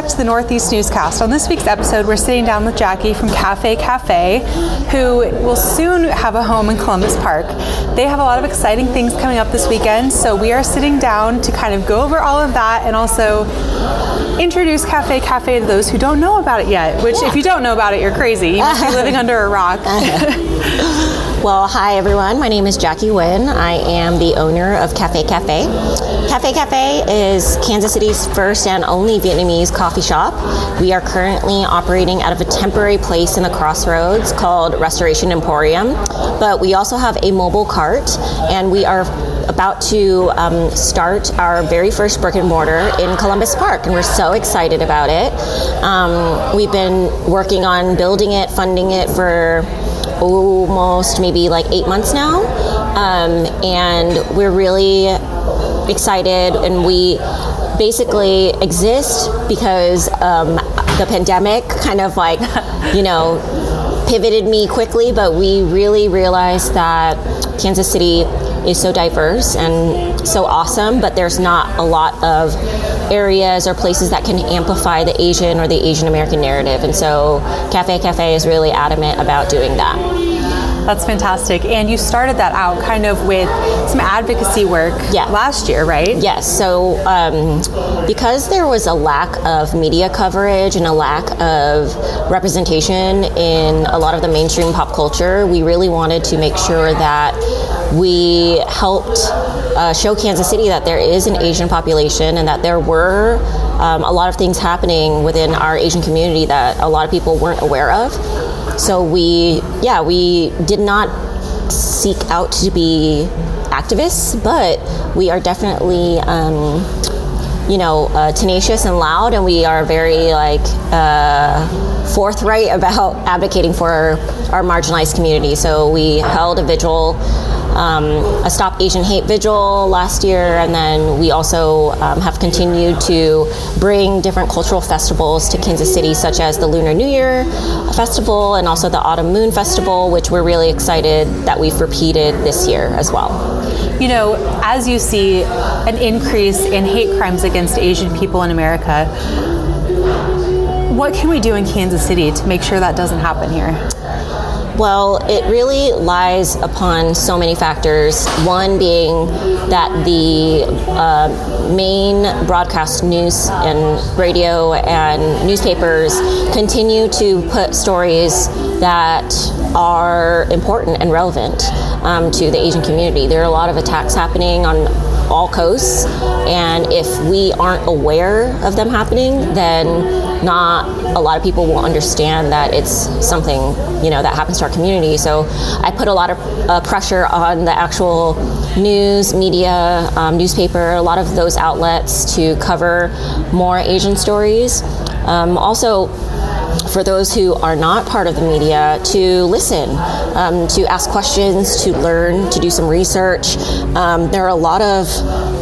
back to the Northeast Newscast. On this week's episode, we're sitting down with Jackie from Cafe Cà Phê, who will soon have a home in Columbus Park. They have a lot of exciting things coming up this weekend, so we are sitting down to kind of go over all of that and also introduce Cafe Cà Phê to those who don't know about it yet. Which, if you don't know about it, you're crazy. You must be living under a rock. Well, hi everyone. My name is Jackie Nguyen. I am the owner of Cafe Cà Phê. Cafe Cà Phê is Kansas City's first and only Vietnamese coffee shop. We are currently operating out of a temporary place in the crossroads called Restoration Emporium, but we also have a mobile cart and we are about to um, start our very first brick and mortar in Columbus Park, and we're so excited about it. Um, we've been working on building it, funding it for almost maybe like eight months now. Um, and we're really excited, and we basically exist because um, the pandemic kind of like, you know, pivoted me quickly, but we really realized that Kansas City is so diverse and so awesome, but there's not a lot of areas or places that can amplify the Asian or the Asian American narrative. And so Cafe Cà Phê is really adamant about doing that. That's fantastic. And you started that out kind of with some advocacy work Yeah. last year, right? Yes. So, um, because there was a lack of media coverage and a lack of representation in a lot of the mainstream pop culture, we really wanted to make sure that we helped uh, show Kansas City that there is an Asian population and that there were um, a lot of things happening within our Asian community that a lot of people weren't aware of. So we, yeah, we did not seek out to be activists, but we are definitely, um, you know, uh, tenacious and loud, and we are very like uh, forthright about advocating for our, our marginalized community. So we held a vigil. Um, a Stop Asian Hate Vigil last year, and then we also um, have continued to bring different cultural festivals to Kansas City, such as the Lunar New Year Festival and also the Autumn Moon Festival, which we're really excited that we've repeated this year as well. You know, as you see an increase in hate crimes against Asian people in America, what can we do in Kansas City to make sure that doesn't happen here? Well, it really lies upon so many factors. One being that the uh, main broadcast news and radio and newspapers continue to put stories that are important and relevant um, to the Asian community. There are a lot of attacks happening on all coasts, and if we aren't aware of them happening, then not a lot of people will understand that it's something you know that happens to our community. So I put a lot of uh, pressure on the actual news, media, um, newspaper, a lot of those outlets to cover more Asian stories. Um, also, for those who are not part of the media to listen, um, to ask questions, to learn, to do some research. Um, there are a lot of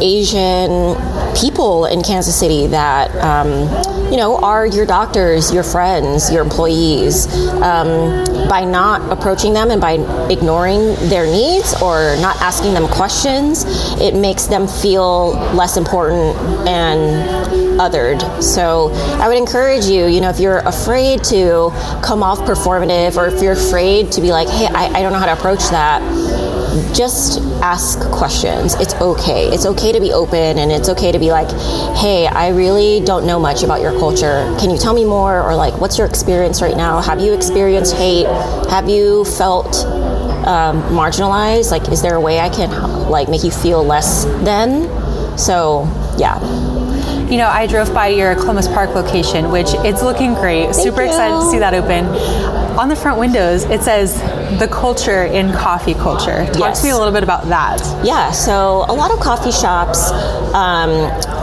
Asian people in Kansas City that um, you know are your doctors, your friends, your employees. Um, by not approaching them and by ignoring their needs or not asking them questions, it makes them feel less important and othered. So I would encourage you, you know, if you're afraid to come off performative or if you're afraid to be like, hey, I, I don't know how to approach that, just ask questions. It's okay. It's okay to be open and it's okay to be like, hey, I really don't know much about your culture. Can you tell me more? Or like, what's your experience right now? Have you experienced hate? Have you felt um, marginalized? Like, is there a way I can like make you feel less than? So, yeah. You know, I drove by your Columbus Park location, which it's looking great. Super you. excited to see that open. On the front windows, it says the culture in coffee culture. Talk Yes. to me a little bit about that. Yeah, so a lot of coffee shops um,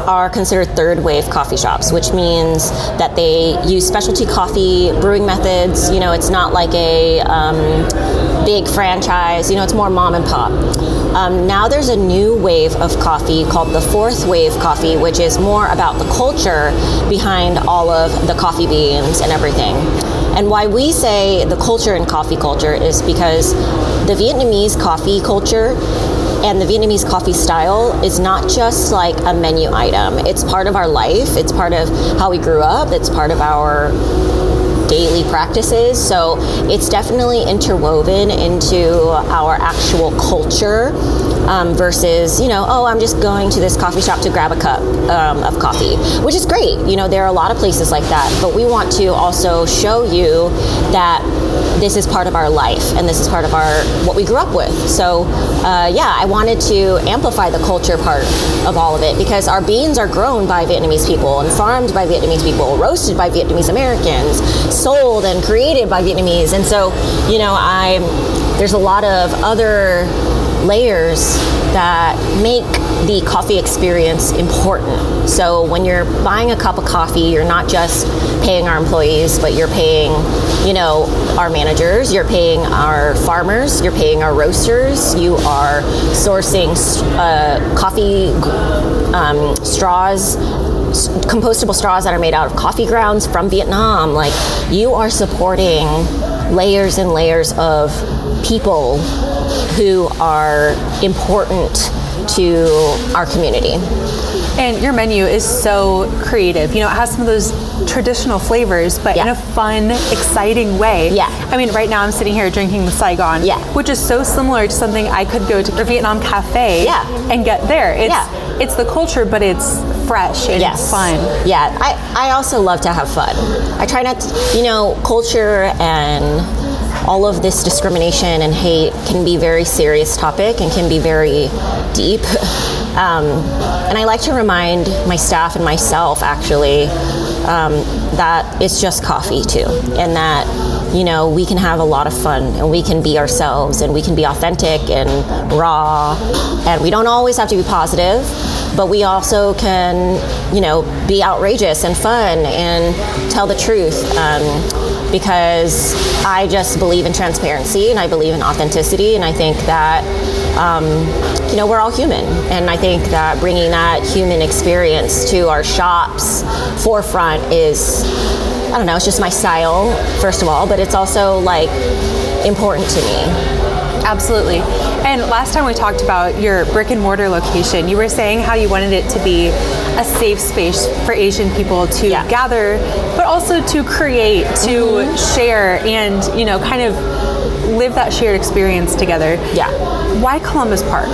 are considered third wave coffee shops, which means that they use specialty coffee brewing methods. You know, it's not like a um, big franchise, you know, it's more mom and pop. Um, now there's a new wave of coffee called the fourth wave coffee, which is more about the culture behind all of the coffee beans and everything. And why we say the culture in coffee culture is because the Vietnamese coffee culture and the Vietnamese coffee style is not just like a menu item. It's part of our life. It's part of how we grew up. It's part of our daily practices. So it's definitely interwoven into our actual culture um, versus, you know, oh, I'm just going to this coffee shop to grab a cup um, of coffee, which is great. You know, there are a lot of places like that. But we want to also show you that this is part of our life and this is part of our what we grew up with. So, uh, yeah, I wanted to amplify the culture part of all of it because our beans are grown by Vietnamese people and farmed by Vietnamese people, roasted by Vietnamese Americans, sold and created by Vietnamese. And so, you know, I there's a lot of other layers that make the coffee experience important. So when you're buying a cup of coffee, you're not just paying our employees, but you're paying, you know, our managers, you're paying our farmers, you're paying our roasters, you are sourcing uh, coffee um, straws compostable straws that are made out of coffee grounds from Vietnam. Like you are supporting layers and layers of people who are important to our community. And your menu is so creative. You know, it has some of those traditional flavors, but yeah. in a fun, exciting way. Yeah. I mean, right now I'm sitting here drinking the Saigon, yeah. which is so similar to something I could go to a Vietnam cafe yeah. and get there. It's, yeah. it's the culture, but it's fresh and yes. fun. Yeah, I, I also love to have fun. I try not to, you know, culture and all of this discrimination and hate can be very serious topic and can be very deep. Um, and I like to remind my staff and myself actually um, that it's just coffee too, and that you know we can have a lot of fun and we can be ourselves and we can be authentic and raw, and we don't always have to be positive, but we also can you know be outrageous and fun and tell the truth. Um, because I just believe in transparency and I believe in authenticity, and I think that um, you know we're all human, and I think that bringing that human experience to our shops forefront is I don't know, it's just my style first of all, but it's also like important to me. Absolutely. And last time we talked about your brick and mortar location, you were saying how you wanted it to be a safe space for Asian people to yeah. gather, but also to create, to mm-hmm. share, and you know, kind of live that shared experience together. Yeah. Why Columbus Park?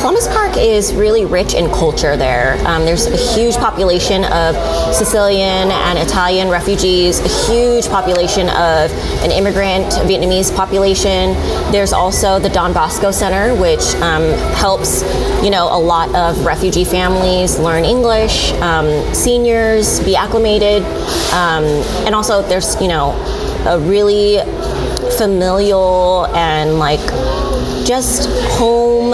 Columbus Park is really rich in culture there. Um, there's a huge population of Sicilian and Italian refugees, a huge population of an immigrant Vietnamese population. There's also the Don Bosco Center, which um, helps, you know, a lot of refugee families learn English, um, seniors be acclimated, um, and also there's, you know, a really familial and like just home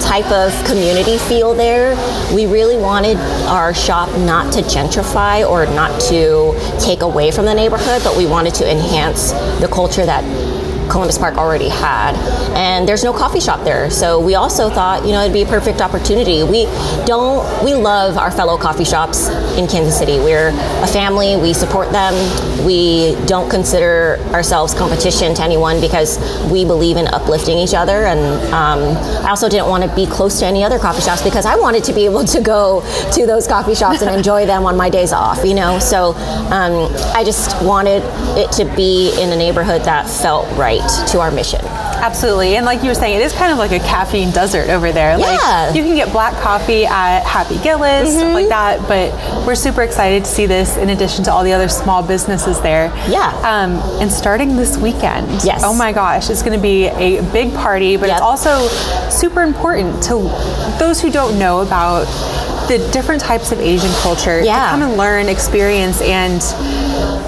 type of community feel there. We really wanted our shop not to gentrify or not to take away from the neighborhood, but we wanted to enhance the culture that Columbus Park already had. And there's no coffee shop there. So we also thought, you know, it'd be a perfect opportunity. We don't, we love our fellow coffee shops in Kansas City. We're a family, we support them. We don't consider ourselves competition to anyone because we believe in uplifting each other. And um, I also didn't want to be close to any other coffee shops because I wanted to be able to go to those coffee shops and enjoy them on my days off, you know? So um, I just wanted it to be in a neighborhood that felt right to our mission. Absolutely. And like you were saying, it is kind of like a caffeine desert over there. Yeah. Like you can get black coffee at Happy Gillis, mm-hmm. stuff like that. But we're super excited to see this in addition to all the other small businesses there. Yeah. Um, and starting this weekend. Yes. Oh my gosh, it's going to be a big party, but yep. it's also super important to those who don't know about the different types of Asian culture yeah. to kind of learn, experience, and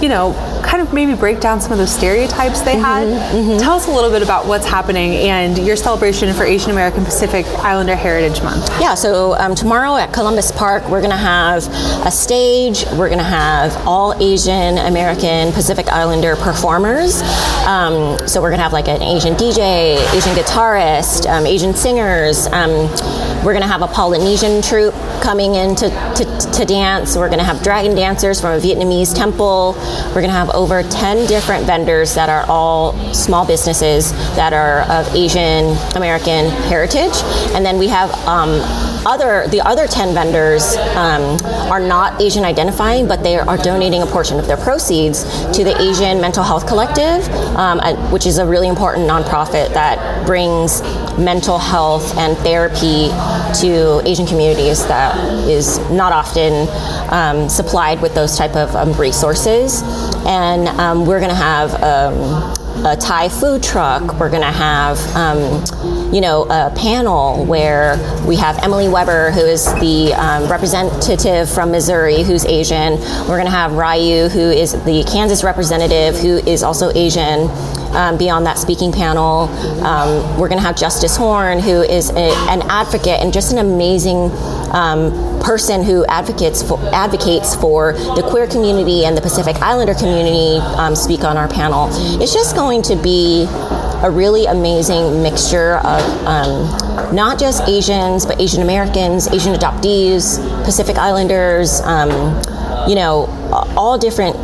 you know, kind of maybe break down some of those stereotypes they mm-hmm, had. Mm-hmm. Tell us a little bit about what's happening and your celebration for Asian American Pacific Islander Heritage Month. Yeah, so um, tomorrow at Columbus Park, we're going to have a stage. We're going to have all Asian American Pacific Islander performers. Um, so we're going to have like an Asian DJ, Asian guitarist, um, Asian singers. Um, we're going to have a Polynesian troupe coming in to, to, to dance. We're going to have dragon dancers from a Vietnamese temple. We're going to have over 10 different vendors that are all small businesses that are of Asian American heritage. And then we have um, other the other 10 vendors um, are not Asian identifying, but they are donating a portion of their proceeds to the Asian Mental Health Collective, um, which is a really important nonprofit that brings mental health and therapy to Asian communities that is not often um, supplied with those type of um, resources. And um, we're going to have um, a Thai food truck. We're going to have, um, you know, a panel where we have Emily Weber, who is the um, representative from Missouri, who's Asian. We're going to have Ryu, who is the Kansas representative, who is also Asian. Um, beyond that speaking panel, um, we're going to have Justice Horn, who is a, an advocate and just an amazing um, person who advocates for, advocates for the queer community and the Pacific Islander community um, speak on our panel. It's just going to be a really amazing mixture of um, not just Asians, but Asian Americans, Asian adoptees, Pacific Islanders, um, you know, all different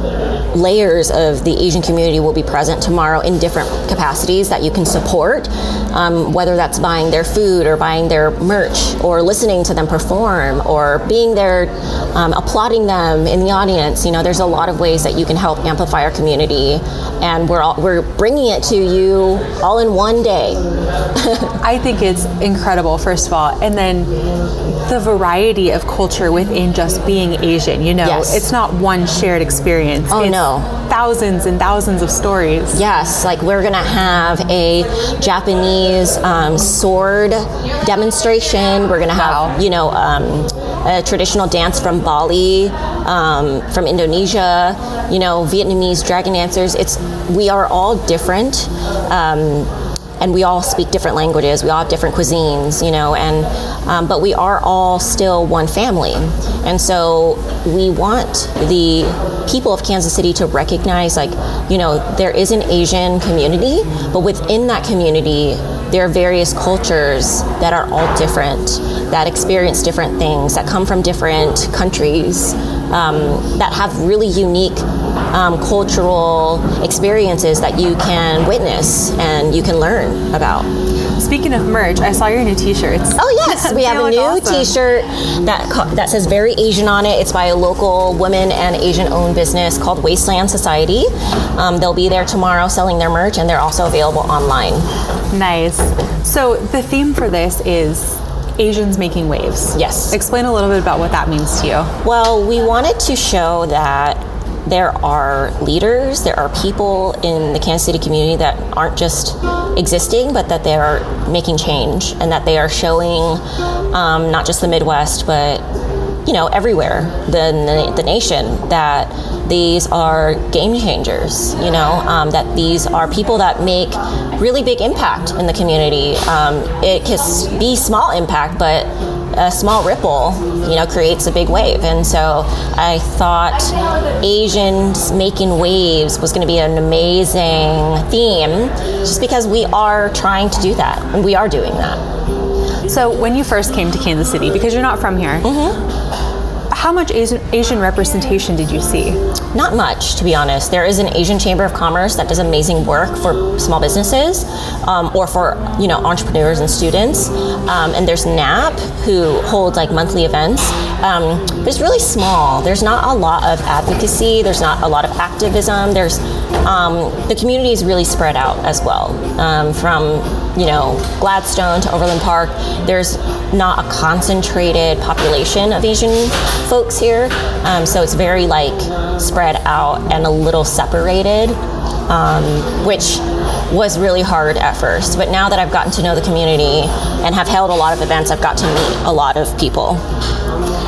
layers of the Asian community will be present tomorrow in different capacities that you can support, um, whether that's buying their food or buying their merch or listening to them perform or being there um, applauding them in the audience. You know, there's a lot of ways that you can help amplify our community, and we're all, we're bringing it to you all in one day. I think it's incredible, first of all, and then the variety of culture within just being Asian. You know, yes. it's not one shared experience. Oh it's no, thousands and thousands of stories. Yes, like we're gonna have a Japanese um, sword demonstration. We're gonna have Wow. you know um, a traditional dance from Bali, um, from Indonesia. You know Vietnamese dragon dancers. It's we are all different. Um, and we all speak different languages. We all have different cuisines, you know, and um, but we are all still one family. And so we want the people of Kansas City to recognize, like, you know, there is an Asian community, but within that community, there are various cultures that are all different, that experience different things, that come from different countries, um, that have really unique um, cultural experiences that you can witness and you can learn about. Speaking of merch, I saw your new T-shirts. Oh yes, we have a new awesome. T-shirt that co- that says "Very Asian" on it. It's by a local woman and Asian-owned business called Wasteland Society. Um, they'll be there tomorrow selling their merch, and they're also available online. Nice. So the theme for this is Asians making waves. Yes. Explain a little bit about what that means to you. Well, we wanted to show that there are leaders, there are people in the Kansas City community that aren't just existing, but that they are making change and that they are showing um, not just the Midwest, but you know everywhere, the, the nation, that these are game changers. You know um, that these are people that make really big impact in the community. Um, it can be small impact, but a small ripple, you know, creates a big wave. And so I thought Asians making waves was going to be an amazing theme, just because we are trying to do that, and we are doing that. So when you first came to Kansas City, because you're not from here, mm-hmm. how much Asian, Asian representation did you see? Not much, to be honest. There is an Asian Chamber of Commerce that does amazing work for small businesses um, or for you know entrepreneurs and students. Um, and there's NAP who holds like monthly events. Um, really small. There's not a lot of advocacy. There's not a lot of activism. There's um, the community is really spread out as well. Um, from you know Gladstone to Overland Park, there's not a concentrated population of Asian folks here, um, so it's very like spread out and a little separated, um, which was really hard at first. But now that I've gotten to know the community and have held a lot of events, I've got to meet a lot of people.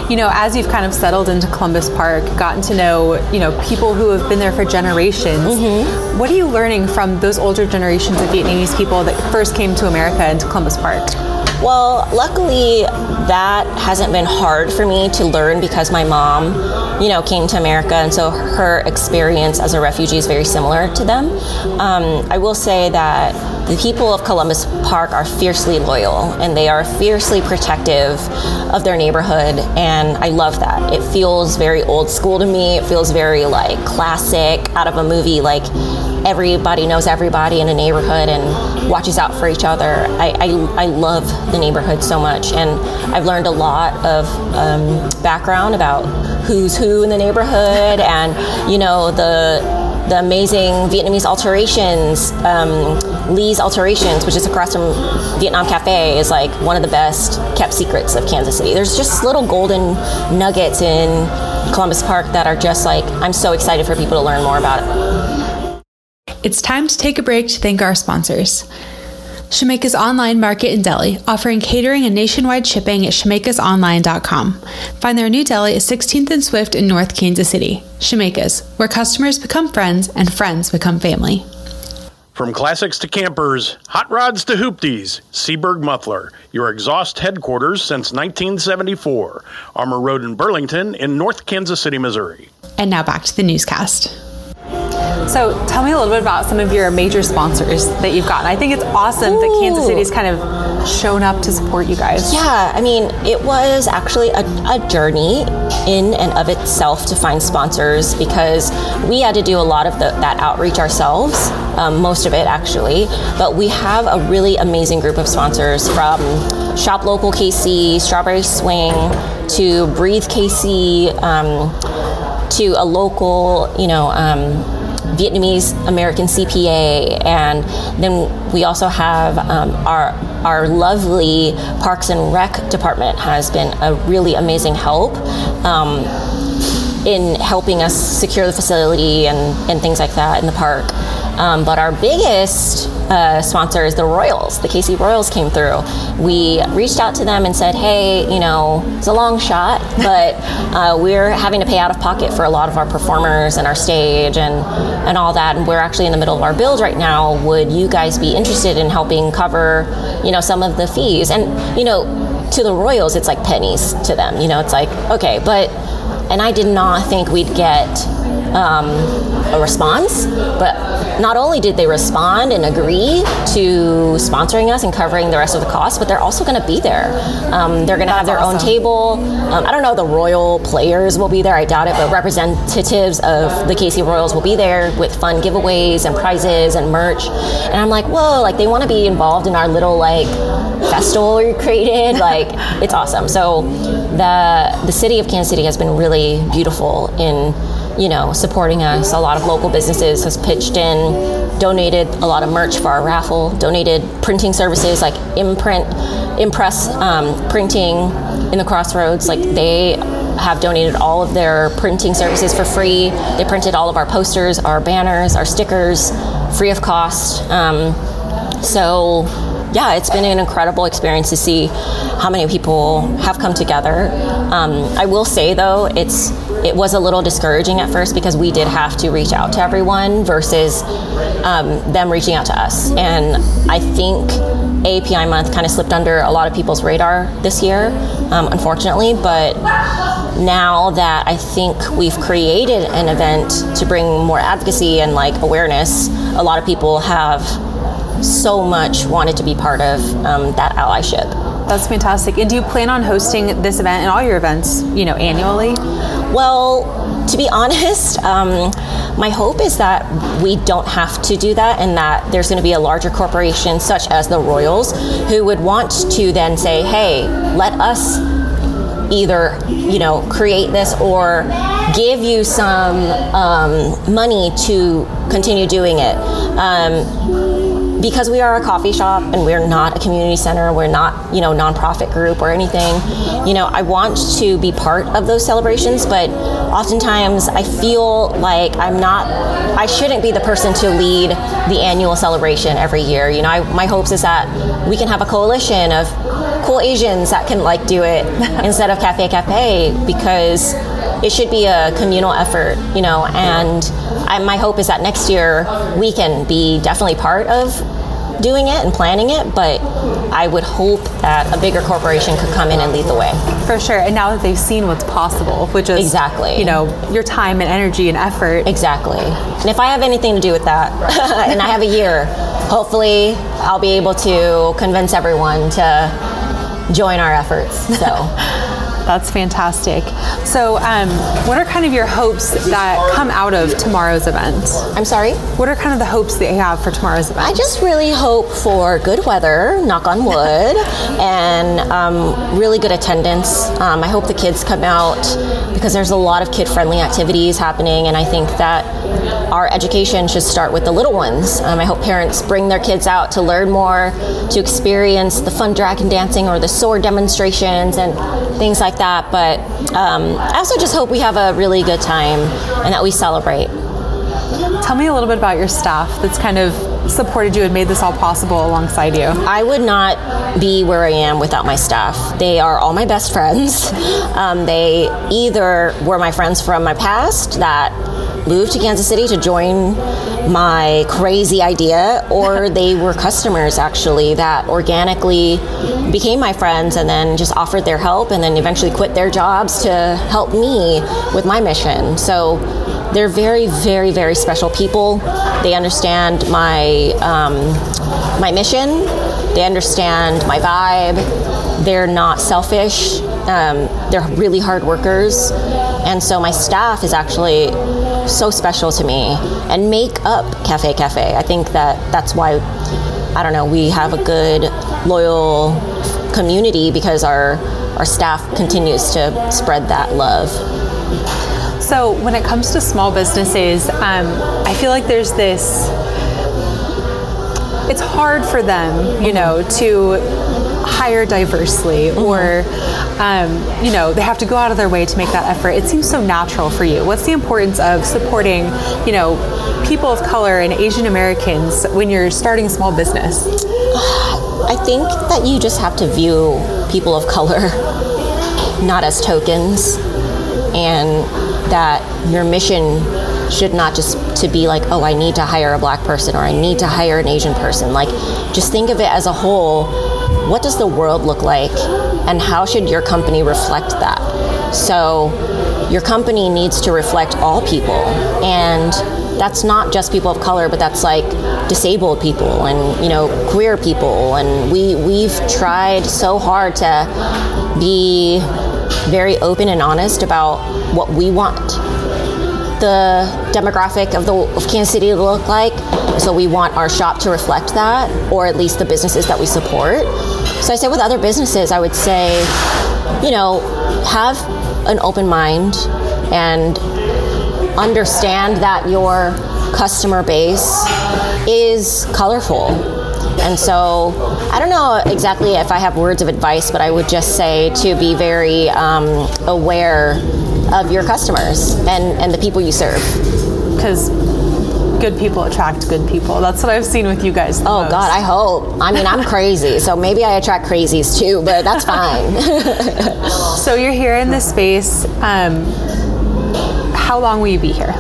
You know, as you've kind of settled into Columbus Park, gotten to know, you know, people who have been there for generations, mm-hmm. what are you learning from those older generations of Vietnamese people that first came to America and to Columbus Park? Well, luckily, that hasn't been hard for me to learn because my mom, you know, came to America, and so her experience as a refugee is very similar to them. Um, I will say that the people of Columbus Park are fiercely loyal and they are fiercely protective of their neighborhood, and I love that. It feels very old school to me. It feels very like classic out of a movie, like everybody knows everybody in a neighborhood and watches out for each other. I, I, I love the neighborhood so much, and I've learned a lot of um, background about who's who in the neighborhood, and you know the the amazing Vietnamese alterations. Um, Lee's Alterations, which is across from Vietnam Cafe, is like one of the best kept secrets of Kansas City. There's just little golden nuggets in Columbus Park that are just like, I'm so excited for people to learn more about it. It's time to take a break to thank our sponsors. Shemeka's online market in deli, offering catering and nationwide shipping at shemekasonline.com. Find their new deli at 16th and Swift in North Kansas City. Shemeka's, where customers become friends and friends become family. From classics to campers, hot rods to hoopties, Seaberg Muffler, your exhaust headquarters since 1974. Armour Road in Burlington in North Kansas City, Missouri. And now back to the newscast. So tell me a little bit about some of your major sponsors that you've gotten. I think it's awesome Ooh. that Kansas City's kind of shown up to support you guys. Yeah, I mean, it was actually a, a journey in and of itself to find sponsors because we had to do a lot of the, that outreach ourselves, um, most of it actually. But we have a really amazing group of sponsors from Shop Local KC, Strawberry Swing, to Breathe KC, um, to a local, you know, um, Vietnamese American CPA, and then we also have um, our our lovely Parks and Rec department has been a really amazing help. Um, in helping us secure the facility and, and things like that in the park. Um, but our biggest uh, sponsor is the Royals. The KC Royals came through. We reached out to them and said, hey, you know, it's a long shot, but uh, we're having to pay out of pocket for a lot of our performers and our stage and, and all that. And we're actually in the middle of our build right now. Would you guys be interested in helping cover, you know, some of the fees? And, you know, to the Royals, it's like pennies to them. You know, it's like, okay, but, and I did not think we'd get um, a response, but not only did they respond and agree to sponsoring us and covering the rest of the costs, but they're also going to be there. Um, they're going to have their awesome. own table. Um, I don't know the Royal players will be there. I doubt it, but representatives of the KC Royals will be there with fun giveaways and prizes and merch. And I'm like, whoa! Like they want to be involved in our little like festival we created. Like it's awesome. So the the city of Kansas City has been really beautiful in you know, supporting us. A lot of local businesses has pitched in, donated a lot of merch for our raffle, donated printing services like imprint, impress um, printing in the crossroads. Like they have donated all of their printing services for free. They printed all of our posters, our banners, our stickers, free of cost. Um, so yeah, it's been an incredible experience to see how many people have come together. Um, I will say though, it's it was a little discouraging at first because we did have to reach out to everyone versus um, them reaching out to us. And I think API month kind of slipped under a lot of people's radar this year, um, unfortunately. But now that I think we've created an event to bring more advocacy and like awareness, a lot of people have so much wanted to be part of um, that allyship. That's fantastic. And do you plan on hosting this event and all your events, you know, annually? Well, to be honest, um, my hope is that we don't have to do that and that there's going to be a larger corporation such as the Royals who would want to then say, hey, let us either you know create this or give you some um, money to continue doing it um, because we are a coffee shop and we're not a community center, we're not, you know, nonprofit group or anything, you know, I want to be part of those celebrations, but oftentimes I feel like I'm not, I shouldn't be the person to lead the annual celebration every year. You know, I, my hopes is that we can have a coalition of cool Asians that can like do it instead of Cafe Cà Phê because it should be a communal effort, you know, and I, my hope is that next year we can be definitely part of doing it and planning it, but I would hope that a bigger corporation could come in and lead the way. For sure. And now that they've seen what's possible, which is Exactly. you know, your time and energy and effort. Exactly. And if I have anything to do with that, and I have a year, hopefully I'll be able to convince everyone to join our efforts. So. That's fantastic. So, um, what are kind of your hopes that come out of tomorrow's event? I'm sorry? What are kind of the hopes that you have for tomorrow's event? I just really hope for good weather, knock on wood, and um, really good attendance. Um, I hope the kids come out because there's a lot of kid friendly activities happening, and I think that our education should start with the little ones. Um, I hope parents bring their kids out to learn more, to experience the fun dragon dancing or the sword demonstrations and things like that. But um, I also just hope we have a really good time and that we celebrate. Tell me a little bit about your staff that's kind of supported you and made this all possible alongside you. I would not be where I am without my staff. They are all my best friends. Um, they either were my friends from my past that moved to Kansas City to join my crazy idea, or they were customers actually that organically became my friends and then just offered their help and then eventually quit their jobs to help me with my mission. So they're very, very, very special people. They understand my um, my mission. They understand my vibe. They're not selfish. Um, they're really hard workers, and so my staff is actually so special to me and make up Cafe Cà Phê. I think that that's why I don't know we have a good loyal community because our our staff continues to spread that love. So, when it comes to small businesses, um, I feel like there's this. It's hard for them, you know, to hire diversely, or um, you know, they have to go out of their way to make that effort. It seems so natural for you. What's the importance of supporting, you know, people of color and Asian Americans when you're starting a small business? I think that you just have to view people of color not as tokens and that your mission should not just to be like oh i need to hire a black person or i need to hire an asian person like just think of it as a whole what does the world look like and how should your company reflect that? So your company needs to reflect all people and that's not just people of color but that's like disabled people and you know queer people and we we've tried so hard to be very open and honest about what we want the demographic of the of Kansas City to look like. So we want our shop to reflect that, or at least the businesses that we support. So I say with other businesses, I would say, you know, have an open mind and understand that your customer base is colorful. And so I don't know exactly if I have words of advice, but I would just say to be very um, aware of your customers and, and the people you serve. Because good people attract good people. That's what I've seen with you guys. Oh most. God, I hope. I mean, I'm crazy, so maybe I attract crazies too, but that's fine. So you're here in this space. Um, how long will you be here?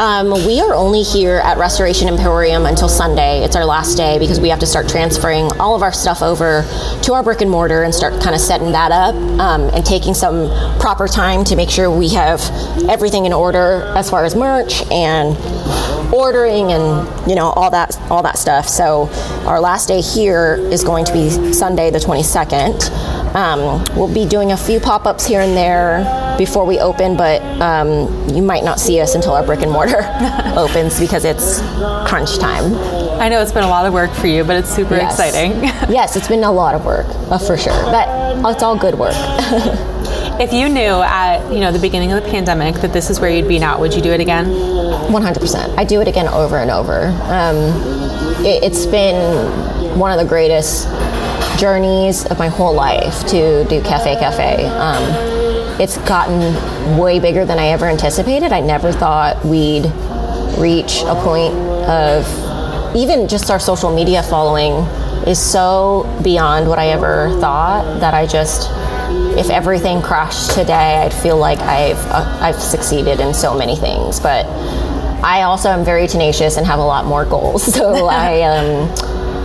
Um, we are only here at Restoration Emporium until Sunday. It's our last day because we have to start transferring all of our stuff over to our brick and mortar and start kind of setting that up um, and taking some proper time to make sure we have everything in order as far as merch and ordering and you know all that all that stuff. So our last day here is going to be Sunday the 22nd. Um, we'll be doing a few pop-ups here and there before we open, but um, you might not see us until our brick and mortar opens because it's crunch time. I know it's been a lot of work for you, but it's super Yes. exciting. yes, it's been a lot of work uh, for sure, but it's all good work. if you knew at you know the beginning of the pandemic that this is where you'd be now, would you do it again? 100%. I do it again over and over. Um, it, it's been one of the greatest journeys of my whole life to do Cafe Cà Phê. Um, it's gotten way bigger than I ever anticipated. I never thought we'd reach a point of even just our social media following is so beyond what I ever thought that I just if everything crashed today, I'd feel like I've uh, I've succeeded in so many things. But I also am very tenacious and have a lot more goals. So I um,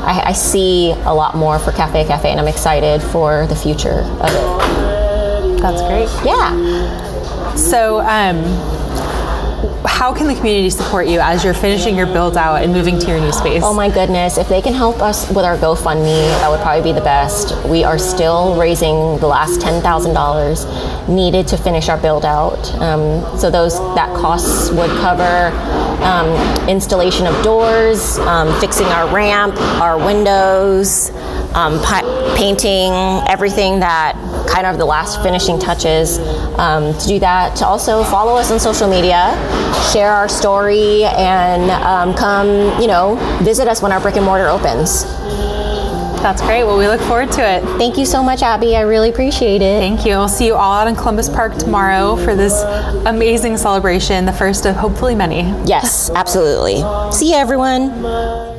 I, I see a lot more for Cafe Cà Phê, and I'm excited for the future of it. That's great. Yeah. So, um, how can the community support you as you're finishing your build out and moving to your new space? Oh my goodness, if they can help us with our GoFundMe, that would probably be the best. We are still raising the last $10,000 needed to finish our build out. Um, so those that costs would cover um, installation of doors, um, fixing our ramp, our windows, um, pi- painting, everything that kind of the last finishing touches. Um, to do that, to also follow us on social media, share our story, and um, come, you know, visit us when our brick and mortar opens. That's great. Well, we look forward to it. Thank you so much, Abby. I really appreciate it. Thank you. We'll see you all out in Columbus Park tomorrow for this amazing celebration, the first of hopefully many. Yes, absolutely. See you, everyone.